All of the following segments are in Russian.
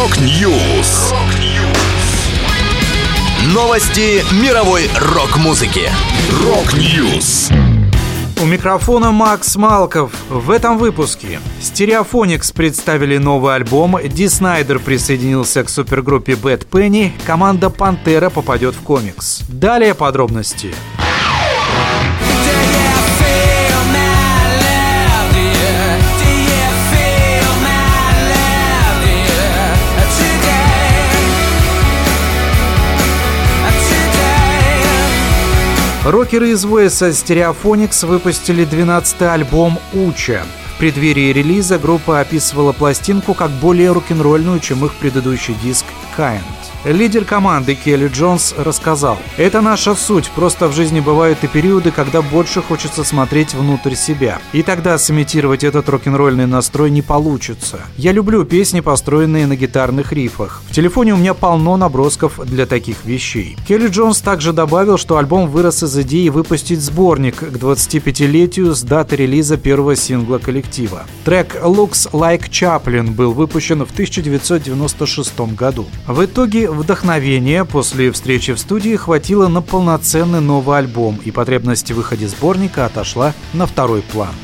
Rock News. Новости мировой рок-музыки. Rock News. У микрофона Макс Малков. В этом выпуске Stereophonics представили новый альбом, Ди Снайдер присоединился к супергруппе Bad Penny, команда Пантера попадет в комикс. Далее подробности. Рокеры из Уэса Stereophonics выпустили 12-й альбом «Уча». В преддверии релиза группа описывала пластинку как более рок-н-ролльную, чем их предыдущий диск «Kind». Лидер команды Келли Джонс рассказал, «Это наша суть, просто в жизни бывают и периоды, когда больше хочется смотреть внутрь себя. И тогда сымитировать этот рок-н-ролльный настрой не получится. Я люблю песни, построенные на гитарных рифах. В телефоне у меня полно набросков для таких вещей». Келли Джонс также добавил, что альбом вырос из идеи выпустить сборник к 25-летию с даты релиза первого сингла коллектива. Трек «Looks Like Chaplin» был выпущен в 1996 году. В итоге вдохновения после встречи в студии хватило на полноценный новый альбом, и потребность в выходе сборника отошла на второй план.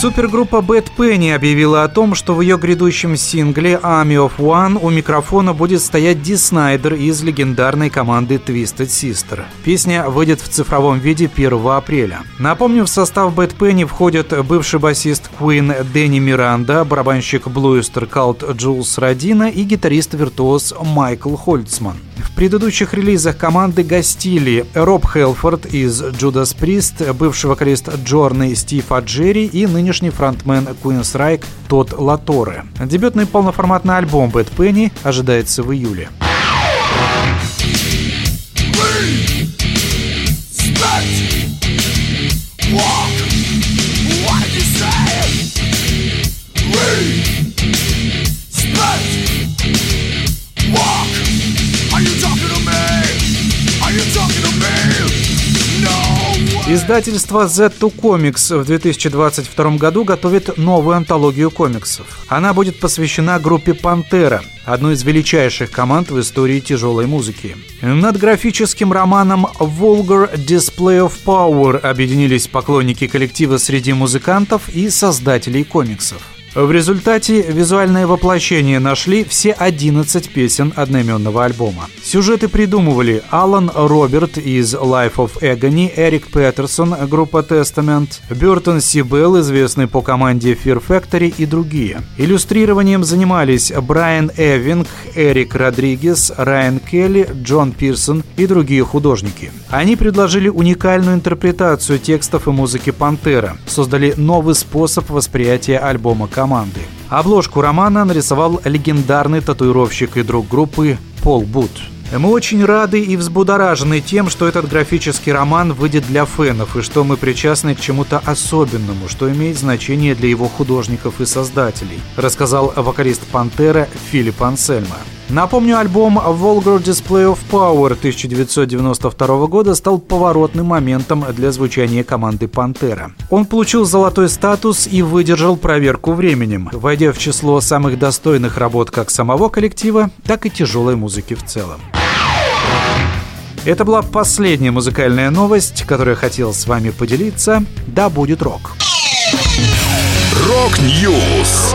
Супергруппа Bad Penny объявила о том, что в ее грядущем сингле Army of One у микрофона будет стоять Ди Снайдер из легендарной команды Twisted Sister. Песня выйдет в цифровом виде 1 апреля. Напомню, в состав Bad Penny входят бывший басист Queen Дэнни Миранда, барабанщик Blue Öyster Cult Джулс Радино и гитарист-виртуоз Майкл Хольцман. В предыдущих релизах команды гостили Роб Хелфорд из Judas Priest, бывший вокалист Journey Стив Ауджери и нынешний фронтмен Queensrÿche Тодд Латоре. Дебютный полноформатный альбом Bad Penny ожидается в июле. Издательство Z2 Comics в 2022 году готовит новую антологию комиксов. Она будет посвящена группе «Пантера», одной из величайших команд в истории тяжелой музыки. Над графическим романом «Vulgar Display of Power» объединились поклонники коллектива среди музыкантов и создателей комиксов. В результате визуальное воплощение нашли все 11 песен одноименного альбома. Сюжеты придумывали Алан Роберт из Life of Agony, Эрик Петерсон, группа Testament, Бертон Сибел, известный по команде Fear Factory и другие. Иллюстрированием занимались Брайан Эвинг, Эрик Родригес, Райан Келли, Джон Пирсон и другие художники. Они предложили уникальную интерпретацию текстов и музыки Пантера, создали новый способ восприятия альбома команды. Обложку романа нарисовал легендарный татуировщик и друг группы Пол Бут. Мы очень рады и взбудоражены тем, что этот графический роман выйдет для фенов и что мы причастны к чему-то особенному, что имеет значение для его художников и создателей, рассказал вокалист Пантера Филипп Ансельма. Напомню, альбом Vulgar Display of Power 1992 года стал поворотным моментом для звучания команды Пантера. Он получил золотой статус и выдержал проверку временем, войдя в число самых достойных работ как самого коллектива, так и тяжелой музыки в целом. Это была последняя музыкальная новость, которую я хотел с вами поделиться. Да будет рок. Рок-Ньюс.